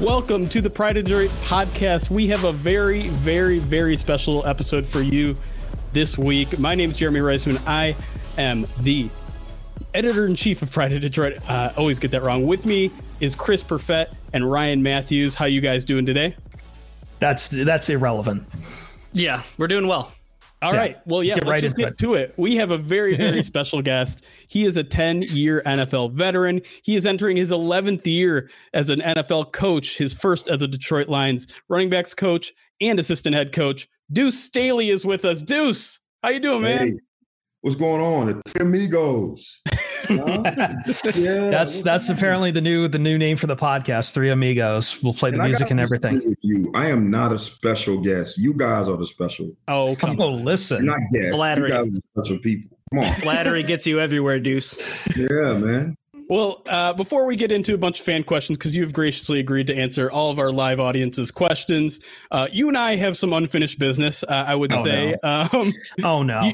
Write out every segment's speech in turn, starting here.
Welcome to the Pride of Detroit podcast. We have a very, very, very special episode for you this week. My name is Jeremy Reisman. I am the editor in chief of Pride of Detroit. Uh, always get that wrong. With me is Chris Perfett and Ryan Matthews. How you guys doing today? That's that's irrelevant. Yeah, we're doing well. All yeah. right. Well, yeah, get let's right just get it. to it. We have a very, very special guest. He is a 10 year NFL veteran. He is entering his 11th year as an NFL coach, his first as a Detroit Lions running backs coach and assistant head coach. Duce Staley is with us. Duce, how you doing, man? Hey, what's going on? The Amigos. yeah, that's that's apparently the new the new name for the podcast. Three Amigos. We'll play the and music and everything. With you, I am not a special guest. You guys are the special. Oh, come on, listen. You're not guests. Flattery. You guys are the special people. Come on. Flattery gets you everywhere, Duce. Yeah, man. Well, uh, before we get into a bunch of fan questions, because you have graciously agreed to answer all of our live audience's questions, uh, you and I have some unfinished business. Uh, I would oh, say. No. Um, oh no. You,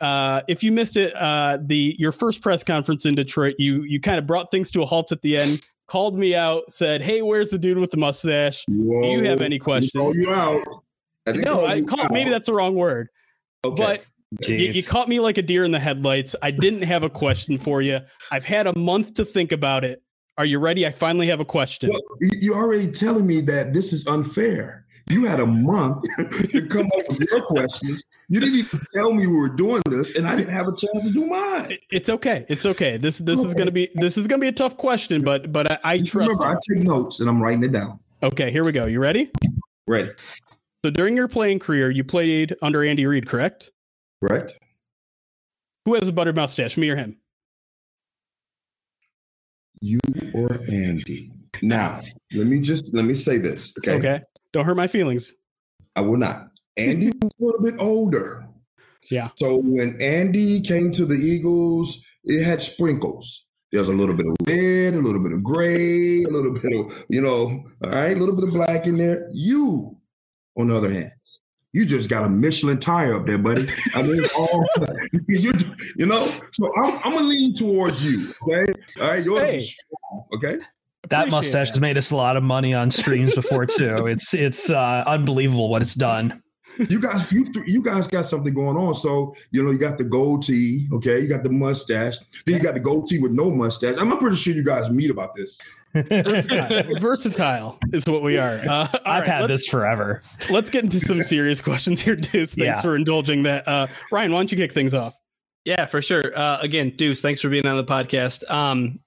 uh, if you missed it, uh, the your first press conference in Detroit, you you kind of brought things to a halt at the end. Called me out, said, "Hey, where's the dude with the mustache? Whoa, Do you have any questions?" Call you out. I no, I called. Maybe that's the wrong word. Okay. But you, you, caught me like a deer in the headlights. I didn't have a question for you. I've had a month to think about it. Are you ready? I finally have a question. Well, you're already telling me that this is unfair. You had a month to come up with your questions. You didn't even tell me we were doing this, and I didn't have a chance to do mine. It's okay. It's okay. This this okay. is gonna be this is gonna be a tough question, but but I, I trust. Remember, I take notes and I'm writing it down. Okay, here we go. You ready? Ready. So during your playing career, you played under Andy Reid, correct? Correct. Who has a butter mustache, me or him? You or Andy. Now, let me just let me say this. Okay. Okay. Don't hurt my feelings. I will not. Andy was a little bit older. Yeah. So when Andy came to the Eagles, it had sprinkles. There's a little bit of red, a little bit of gray, a little bit of, you know, all right, a little bit of black in there. You, on the other hand, you just got a Michelin tire up there, buddy. I mean, all you, you know. So I'm, I'm gonna lean towards you. Okay, all right. You're hey. strong. Okay that mustache that. has made us a lot of money on streams before too. It's it's uh, unbelievable what it's done. You guys, you you guys got something going on. So you know, you got the gold tee, okay? You got the mustache. Then you got the gold tee with no mustache. I'm pretty sure you guys meet about this. Versatile. is what we are. Uh, I've right, had this forever. Let's get into some serious questions here, Duce. Thanks yeah. for indulging that. Uh, Ryan, why don't you kick things off? Yeah, for sure. Uh, again, Duce, thanks for being on the podcast. Um,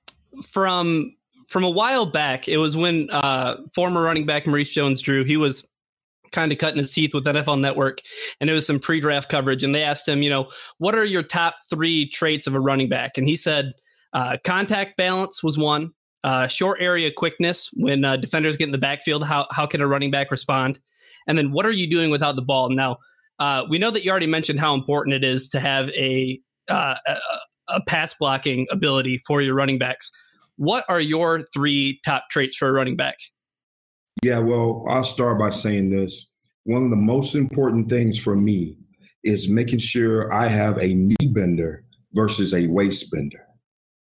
from from a while back, it was when uh, former running back Maurice Jones-Drew, he was kind of cutting his teeth with NFL Network, and it was some pre-draft coverage, and they asked him, you know, what are your top three traits of a running back? And he said, uh, contact balance was one, uh, short area quickness when uh, defenders get in the backfield. How how can a running back respond? And then what are you doing without the ball? Now uh, we know that you already mentioned how important it is to have a, uh, a a pass blocking ability for your running backs. What are your three top traits for a running back? Yeah, well, I'll start by saying this. one of the most important things for me is making sure I have a knee bender versus a waist bender.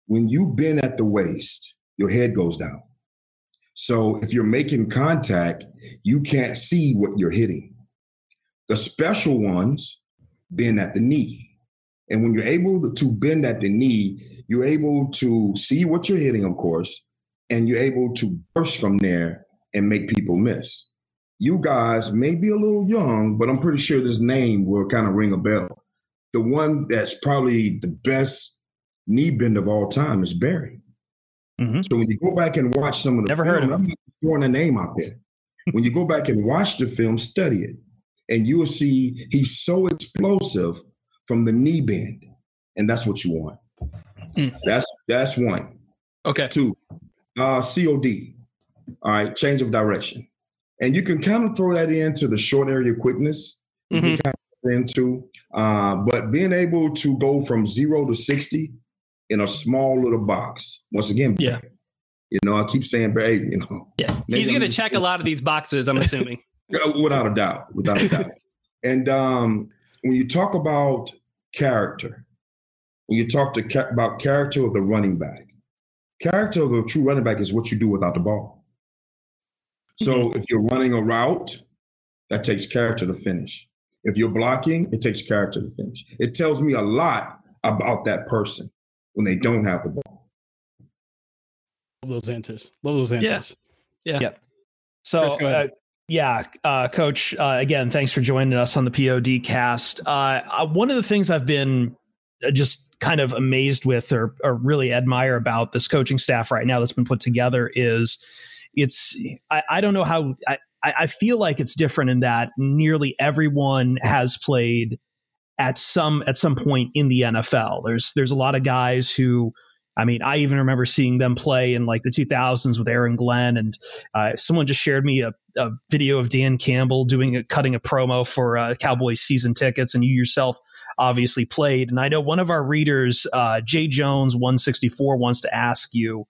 When you bend at the waist, your head goes down. So if you're making contact, you can't see what you're hitting. The special ones bend at the knee. And when you're able to bend at the knee, you're able to see what you're hitting, of course, and you're able to burst from there and make people miss. You guys may be a little young, but I'm pretty sure this name will kind of ring a bell. The one that's probably the best knee bend of all time is Barry. Mm-hmm. So when you go back and watch some of the never film, heard of him. I'm throwing a name out there. when you go back and watch the film, study it, and you will see he's so explosive from the knee bend, and that's what you want. Mm. That's that's one. Okay. Two, uh, COD. All right, change of direction, and you can kind of throw that into the short area quickness. Mm-hmm. Kind of into, uh, but being able to go from zero to sixty in a small little box. Once again, yeah. You know, I keep saying, hey, you know, yeah, he's going to check a lot of these boxes. I'm assuming, without a doubt, without a doubt. and um, when you talk about character, when you talk to ca- about character of the running back, character of a true running back is what you do without the ball. So mm-hmm. if you're running a route, that takes character to finish. If you're blocking, it takes character to finish. It tells me a lot about that person when they don't have the ball. Love those answers. Love those answers. Yeah. yeah. Yep. So, uh, yeah, uh, Coach. Uh, again, thanks for joining us on the POD cast. Uh, one of the things I've been uh, just kind of amazed with, or, or really admire about this coaching staff right now that's been put together, is it's. I, I don't know how. I, I feel like it's different in that nearly everyone has played at some at some point in the NFL. There's there's a lot of guys who I mean, I even remember seeing them play in like the 2000s with Aaron Glenn, and uh, someone just shared me a, a, video of Dan Campbell doing a, cutting a promo for uh, Cowboys season tickets, and you yourself obviously played. And I know one of our readers, uh, Jay Jones 164, wants to ask you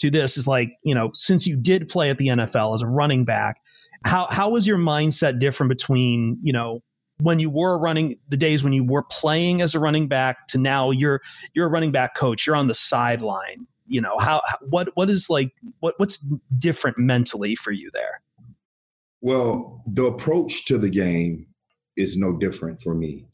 to this is like, you know, since you did play at the NFL as a running back, how how was your mindset different between you know when you were running the days when you were playing as a running back to now you're you're a running back coach you're on the sideline you know how what what is like what what's different mentally for you there? Well the approach to the game is no different for me.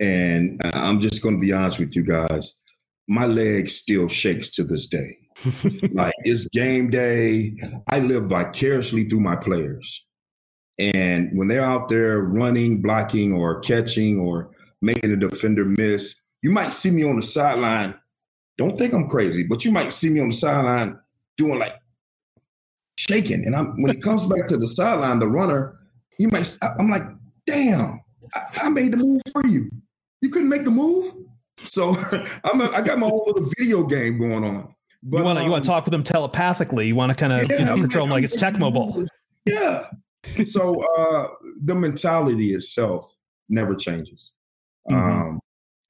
And i'm just going to be honest with you guys my leg still shakes to this day. Like it's game day. I live vicariously through my players and when they're out there running, blocking, or catching, or making a defender miss, you might see me on the sideline. Don't think I'm crazy, but you might see me on the sideline doing like shaking. And I'm, when it comes back to the sideline, the runner, you might, I'm like, damn, I, I made the move for you. You couldn't make the move. So I'm a, I got my own little video game going on. But, you want to um, you want to talk with them telepathically. You want to kind of yeah, you know, control them like it's Tecmo Bowl. Yeah, so uh, the mentality itself never changes. Mm-hmm. Um,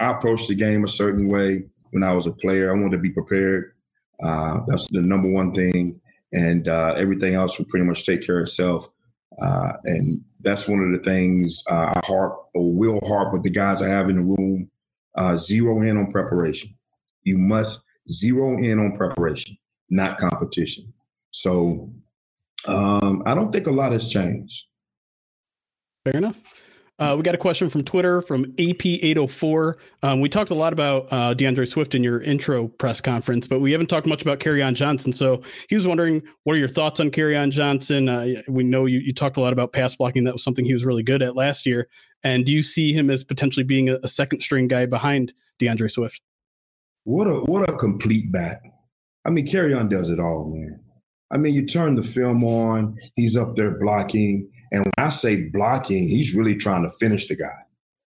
I approached the game a certain way when I was a player. I wanted to be prepared. Uh, that's the number one thing, and uh, everything else will pretty much take care of itself. Uh, and that's one of the things uh, I harp or will harp with the guys I have in the room. Uh, zero in on preparation. You must zero in on preparation, not competition. So um, I don't think a lot has changed. Fair enough. Uh, we got a question from Twitter from AP804. Um, we talked a lot about uh, D'Andre Swift in your intro press conference, but we haven't talked much about Kerryon Johnson. So he was wondering, what are your thoughts on Kerryon Johnson? Uh, we know you, you talked a lot about pass blocking. That was something he was really good at last year. And do you see him as potentially being a, a second string guy behind D'Andre Swift? What a what a complete bat. I mean, Kerryon does it all, man. I mean, you turn the film on, he's up there blocking. And when I say blocking, he's really trying to finish the guy.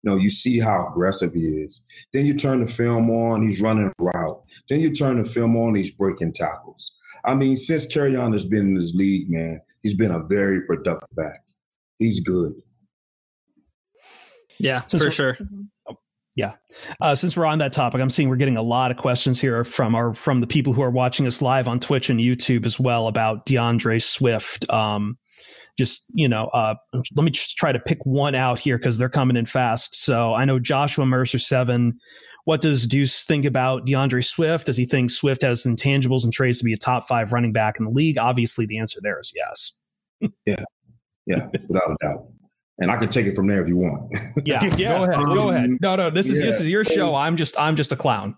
No, you see how aggressive he is. Then you turn the film on, he's running a route. Then you turn the film on, he's breaking tackles. I mean, since Kerryon has been in this league, man, he's been a very productive back. He's good. Yeah, for sure. Mhm. Yeah. Uh, since we're on that topic, I'm seeing we're getting a lot of questions here from our from the people who are watching us live on Twitch and YouTube as well about D'Andre Swift. Um, just you know, uh, let me just try to pick one out here because they're coming in fast. So I know Joshua Mercer seven. What does Duce think about D'Andre Swift? Does he think Swift has intangibles and traits to be a top five running back in the league? Obviously, the answer there is yes. yeah, yeah, without a doubt and I can take it from there if you want. yeah, yeah. Go ahead. Um, go ahead. No, no. This is yeah. this is your show. I'm just I'm just a clown.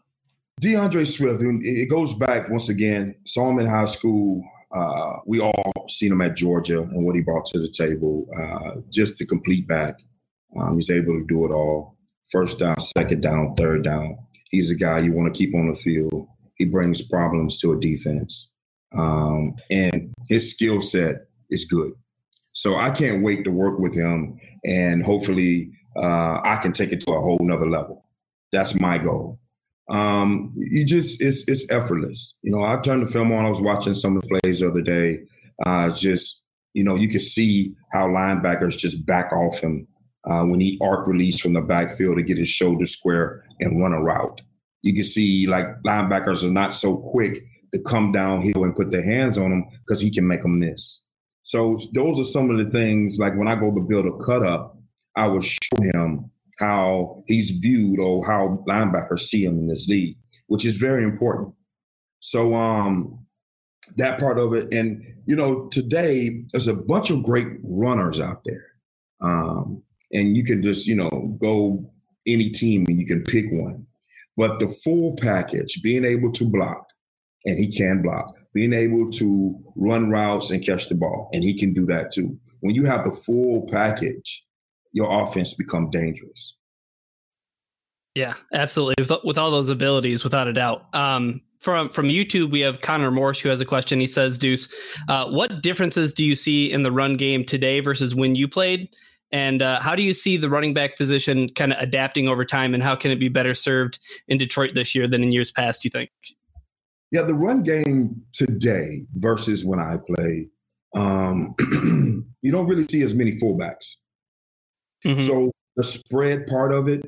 D'Andre Swift. It goes back once again. Saw him in high school. Uh, we all seen him at Georgia and what he brought to the table. Uh, just the complete back. Um, he's able to do it all. First down, second down, third down. He's a guy you want to keep on the field. He brings problems to a defense, um, and his skill set is good. So I can't wait to work with him, and hopefully uh, I can take it to a whole nother level. That's my goal. Um, you just it's it's effortless. You know, I turned the film on. I was watching some of the plays the other day. Uh, just you know, you can see how linebackers just back off him uh, when he arc release from the backfield to get his shoulder square and run a route. You can see like linebackers are not so quick to come downhill and put their hands on him because he can make them miss. So those are some of the things like when I go to build a cut up, I will show him how he's viewed or how linebackers see him in this league, which is very important. So um that part of it. And you know, today there's a bunch of great runners out there. Um, and you can just, you know, go any team and you can pick one. But the full package, being able to block, and he can block, being able to run routes and catch the ball, and he can do that too. When you have the full package, your offense become dangerous. Yeah, absolutely. With, with all those abilities, without a doubt. Um, from from YouTube, we have Connor Morse who has a question. He says, "Duce, uh, what differences do you see in the run game today versus when you played?" And uh, how do you see the running back position kind of adapting over time, and how can it be better served in Detroit this year than in years past? Do You think? Yeah, the run game today versus when I played, um, you don't really see as many fullbacks. Mm-hmm. So the spread part of it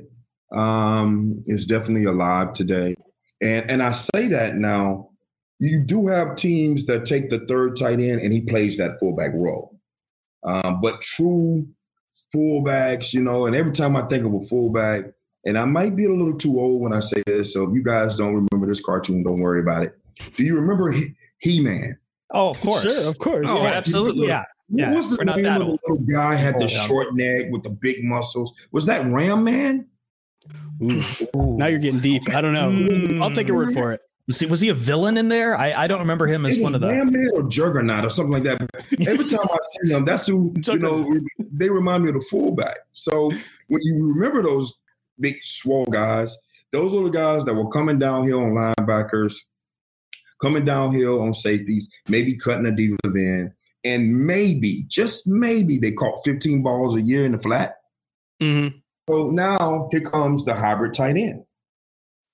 um, is definitely alive today. And and I say that now, you do have teams that take the third tight end and he plays that fullback role. Um, but true fullbacks, you know, and every time I think of a fullback, and I might be a little too old when I say this, so if you guys don't remember this cartoon, don't worry about it. Do you remember He Man? Oh, of course, sure, of course, oh, yeah, absolutely, yeah. What yeah, was the name of the little guy had the short neck with the big muscles? Was that Ram Man? Ooh. Now you're getting deep. I don't know. Mm. I'll take your word for it. Was he, was he a villain in there? I, I don't remember him as one of the Ram Man or Juggernaut or something like that. Every time I see them, that's who you know. They remind me of the fullback. So when you remember those big swole guys. Those are the guys that were coming downhill on linebackers, coming downhill on safeties, maybe cutting a defensive end, and maybe, just maybe, they caught 15 balls a year in the flat. Mm-hmm. So now here comes the hybrid tight end.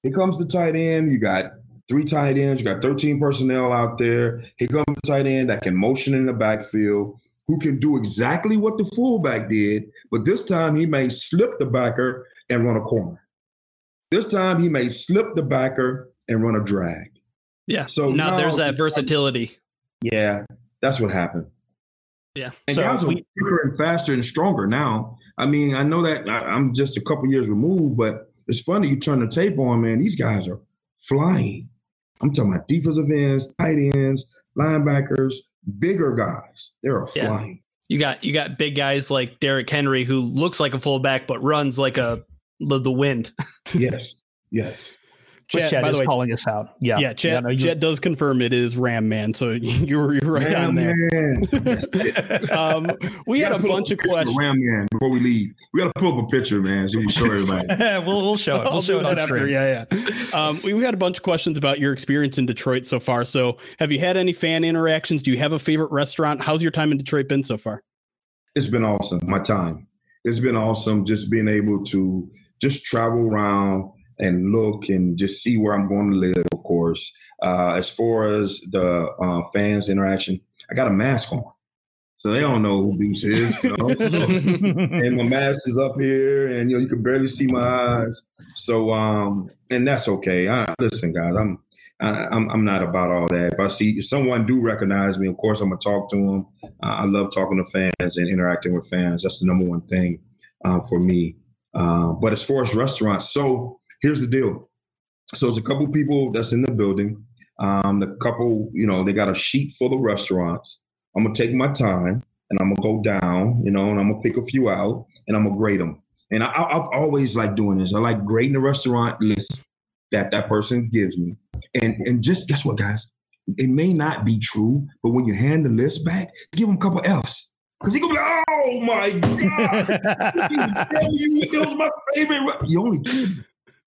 Here comes the tight end. You got three tight ends. You got 13 personnel out there. Here comes the tight end that can motion in the backfield, who can do exactly what the fullback did, but this time he may slip the backer and run a corner. This time he may slip the backer and run a drag. Yeah. So now, now there's that versatility. Yeah, that's what happened. Yeah. And so guys are we, quicker and faster and stronger now. I mean, I know that I, am just a couple years removed, but it's funny you turn the tape on, man. These guys are flying. I'm talking about defensive ends, tight ends, linebackers, bigger guys. They're yeah. flying. You got you got big guys like Derrick Henry who looks like a fullback but runs like a the, the wind. yes. Yes. Chet, Chet by the way, calling us out. Yeah, yeah. Chet, yeah, no, Chet does confirm it is Ram Man, so you're you're right Ram on there. um, we had a bunch of questions. Ram Man, before we leave, we got to pull up a picture, man, so we show everybody. we'll we'll show it. We'll I'll show it on after. Yeah, yeah. Um, we, we had a bunch of questions about your experience in Detroit so far. So, have you had any fan interactions? Do you have a favorite restaurant? How's your time in Detroit been so far? It's been awesome. My time. It's been awesome just being able to just travel around and look and just see where I'm going to live, of course. Uh, as far as the uh, fans interaction, I got a mask on. So they don't know who Duce is. You know? so, and my mask is up here, and you know you can barely see my eyes. So um, and that's okay. I, listen, guys, I'm I, am I'm, I'm not about all that. If I see if someone do recognize me, of course I'm gonna talk to them. Uh, I love talking to fans and interacting with fans. That's the number one thing uh, for me. Uh, but as far as restaurants, so here's the deal. So there's a couple people that's in the building. Um, the couple, you know, they got a sheet full of restaurants. I'm gonna take my time and I'm gonna go down, you know, and I'm gonna pick a few out and I'm gonna grade them. And I, have always liked doing this. I like grading the restaurant list that that person gives me. And and just guess what, guys? It may not be true, but when you hand the list back, give them a couple F's. Because he gonna be like, oh my God. you, it was my favorite. You only kid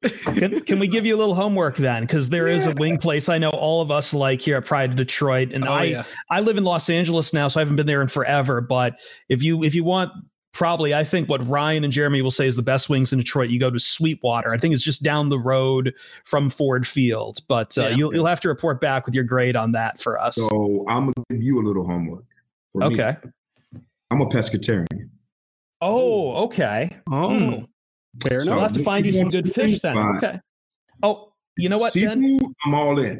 can, can, we give you a little homework then? Because there yeah. is a wing place I know all of us like here at Pride of Detroit, and oh, I yeah. I live in Los Angeles now, so I haven't been there in forever. But if you if you want, probably I think what Ryan and Jeremy will say is the best wings in Detroit. You go to Sweetwater. I think it's just down the road from Ford Field, but uh, yeah. you'll you'll have to report back with your grade on that for us. So I'm gonna give you a little homework. okay. Me. I'm a pescatarian. Oh, okay. Oh. Mm. Fair enough. I'll have to find you some good fish then. Okay. Oh, you know what? Seafood, then? I'm all in.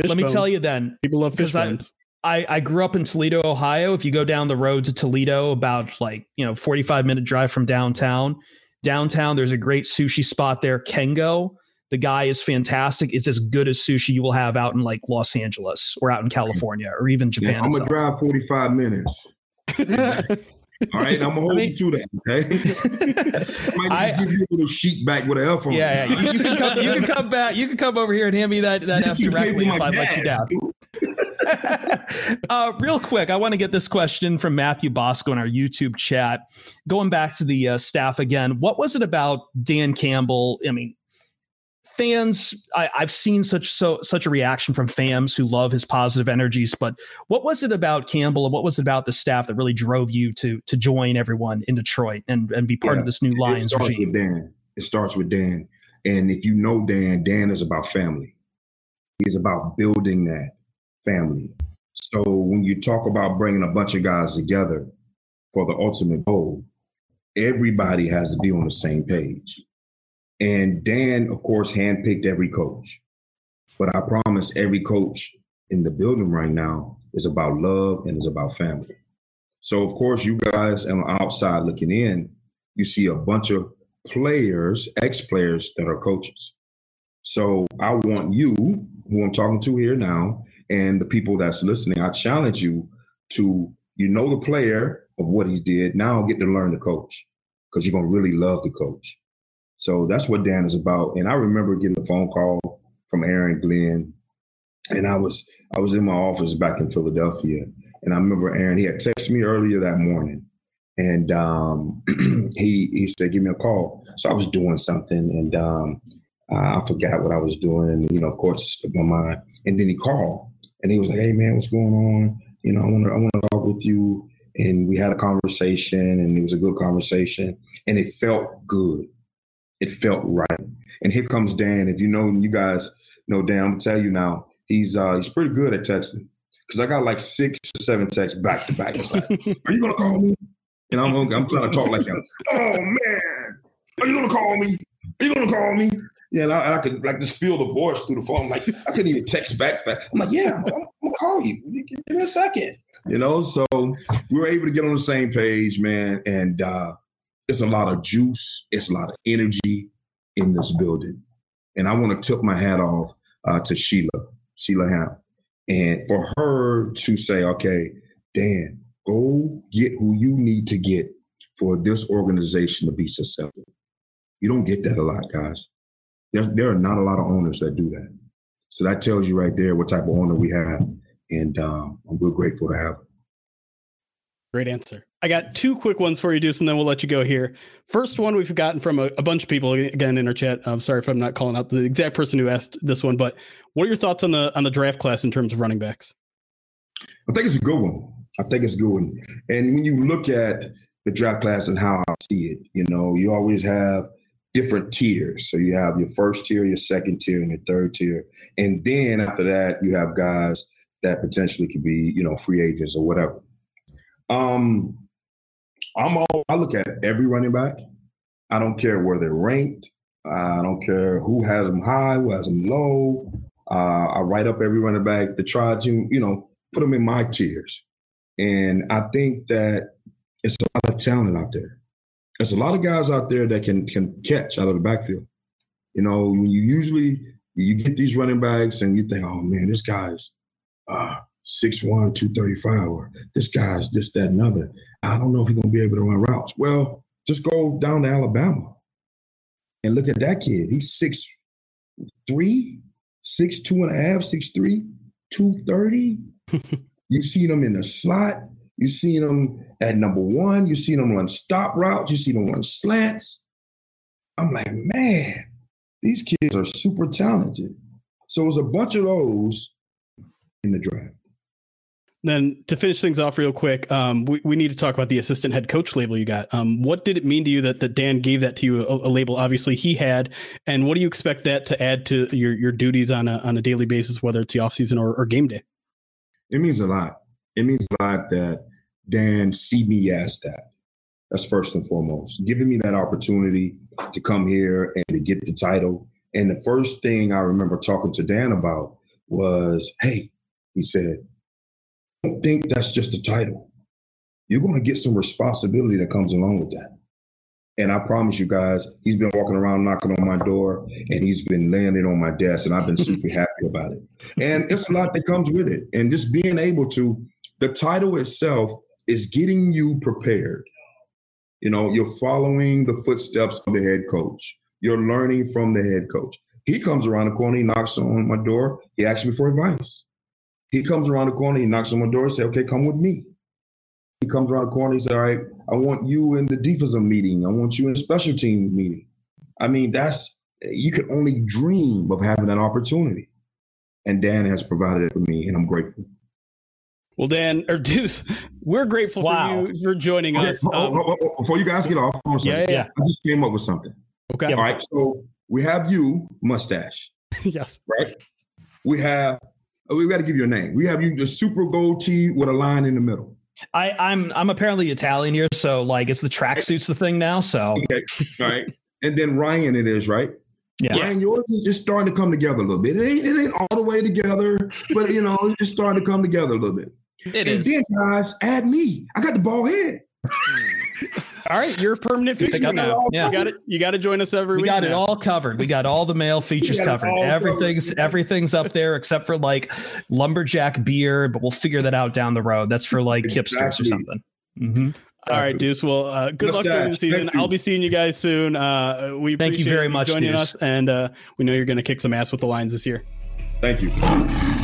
Fish Let me tell you then. People love fish I, I, I grew up in Toledo, Ohio. If you go down the road to Toledo, about like, you know, 45 minute drive from downtown, downtown, there's a great sushi spot there, Kengo. The guy is fantastic. It's as good as sushi you will have out in like Los Angeles or out in California or even Japan. Yeah, I'm gonna drive 45 minutes. All right, I'm gonna hold I mean, you to that. Okay, I might I, give you a little sheet back with an F on. Yeah, yeah. You, you, can come. You can come back. You can come over here and hand me that that F directly if I let you down. uh, real quick, I want to get this question from Matthew Bosco in our YouTube chat. Going back to the uh, staff again, what was it about Dan Campbell? I mean, fans I, have seen such so such a reaction from fans who love his positive energies but what was it about campbell and what was it about the staff that really drove you to to join everyone in detroit and and be part yeah, of this new lions it starts regime? with dan. It starts with dan. And if you know dan dan is about family. He's about building that family. So when you talk about bringing a bunch of guys together for the ultimate goal everybody has to be on the same page and Dan, of course, handpicked every coach. But I promise every coach in the building right now is about love and is about family. So, of course, you guys on the outside looking in, you see a bunch of players, ex players that are coaches. So, I want you, who I'm talking to here now, and the people that's listening, I challenge you to, you know, the player of what he did. Now get to learn the coach because you're going to really love the coach. So that's what Dan is about. And I remember getting a phone call from Aaron Glenn, and I was I was in my office back in Philadelphia, and I remember Aaron. He had texted me earlier that morning, and um, he he said, "Give me a call." So I was doing something, and um, I forgot what I was doing, and you know, of course, it slipped my mind. And then he called, and he was like, "Hey, man, what's going on? You know, I want to I want to talk with you." And we had a conversation, and it was a good conversation, and it felt good it felt right. And here comes Dan. If you know, you guys know Dan, I'm gonna tell you now, he's uh he's pretty good at texting. Cause I got like six or seven texts back to back. Are you gonna call me? And I'm I'm trying to talk like that. Oh man, are you gonna call me? Are you gonna call me? Yeah, and I, and I could like just feel the voice through the phone. Like I couldn't even text back fast. I'm like, yeah, I'm, I'm gonna call you. Give me a second. You know, so we were able to get on the same page, man. And uh, it's a lot of juice, it's a lot of energy in this building. And I want to tip my hat off uh, to Sheila, Sheila Hamp. And for her to say, okay, Dan, go get who you need to get for this organization to be successful. You don't get that a lot, guys. There, are not a lot of owners that do that. So that tells you right there what type of owner we have. And um, we're grateful to have. Great answer. I got two quick ones for you, Duce, and then we'll let you go here. First one we've gotten from a, a, bunch of people again in our chat. I'm sorry if I'm not calling out the exact person who asked this one, but what are your thoughts on the on the draft class in terms of running backs? I think it's a good one. I think it's a good one. And when you look at the draft class and how I see it, you know, you always have different tiers. So you have your first tier, your second tier, and your third tier. And then after that, you have guys that potentially could be, you know, free agents or whatever. Um, I'm all I look at every running back. I don't care where they're ranked. I don't care who has them high, who has them low. Uh, I write up every running back try to, you know, put them in my tiers. And I think that it's a lot of talent out there. There's a lot of guys out there that can can catch out of the backfield. You know, when you usually you get these running backs and you think, oh man, this guy's uh, 6'1, 235, or this guy's this, that, and other. I don't know if he's gonna be able to run routes. Well, just go down to Alabama and look at that kid. He's six three, six two and a half, six three, two thirty. You've seen him in the slot. You've seen him at number one. You've seen him run stop routes. You've seen him run slants. I'm like, man, these kids are super talented. So it was a bunch of those in the draft. Then to finish things off real quick, um, we, we need to talk about the assistant head coach label you got. Um, what did it mean to you that, that Dan gave that to you, a, a, label obviously he had, and what do you expect that to add to your, your duties on a, on a daily basis, whether it's the offseason or, or game day? It means a lot. It means a lot that Dan see me as that. That's first and foremost. Giving me that opportunity to come here and to get the title. And the first thing I remember talking to Dan about was, hey, he said, don't think that's just a title. You're going to get some responsibility that comes along with that. And I promise you guys, he's been walking around knocking on my door and he's been landing on my desk, and I've been super happy about it. And it's a lot that comes with it. And just being able to, the title itself is getting you prepared. You know, you're following the footsteps of the head coach, you're learning from the head coach. He comes around the corner, he knocks on my door, he asks me for advice. He comes around the corner, he knocks on my door, and say, okay, come with me. He comes around the corner, he says, all right, I want you in the defensive meeting. I want you in the special team meeting. I mean, that's, you could only dream of having that opportunity. And Dan has provided it for me, and I'm grateful. Well, Dan or Duce, we're grateful wow. for you for joining okay, us. Um, before you guys get off, yeah, yeah, I just came up with something. Okay. All right. So we have you, mustache. yes. Right. We have Oh, Oh, we got to give you a name. We have you the super gold tee with a line in the middle. I, I'm I'm apparently Italian here, so like it's the tracksuits the thing now. So okay, all right. And then Ryan, it is right. Yeah. Ryan, yours is just starting to come together a little bit. It ain't it ain't all the way together, but you know it's just starting to come together a little bit. It and is. then guys, add me. I got the ball head. All right, you're a permanent fixture now. Yeah. You got it. You got to join us every we week. We got now. it all covered. We got all the male features covered. Everything's covered. everything's up there except for like lumberjack beer, but we'll figure that out down the road. That's for like exactly. hipsters or something. Mm-hmm. All right, Duce. Well, uh, good luck during the season. I'll be seeing you guys soon. Uh, we thank you very much joining Duce. us, and uh, we know you're going to kick some ass with the Lions this year. Thank you.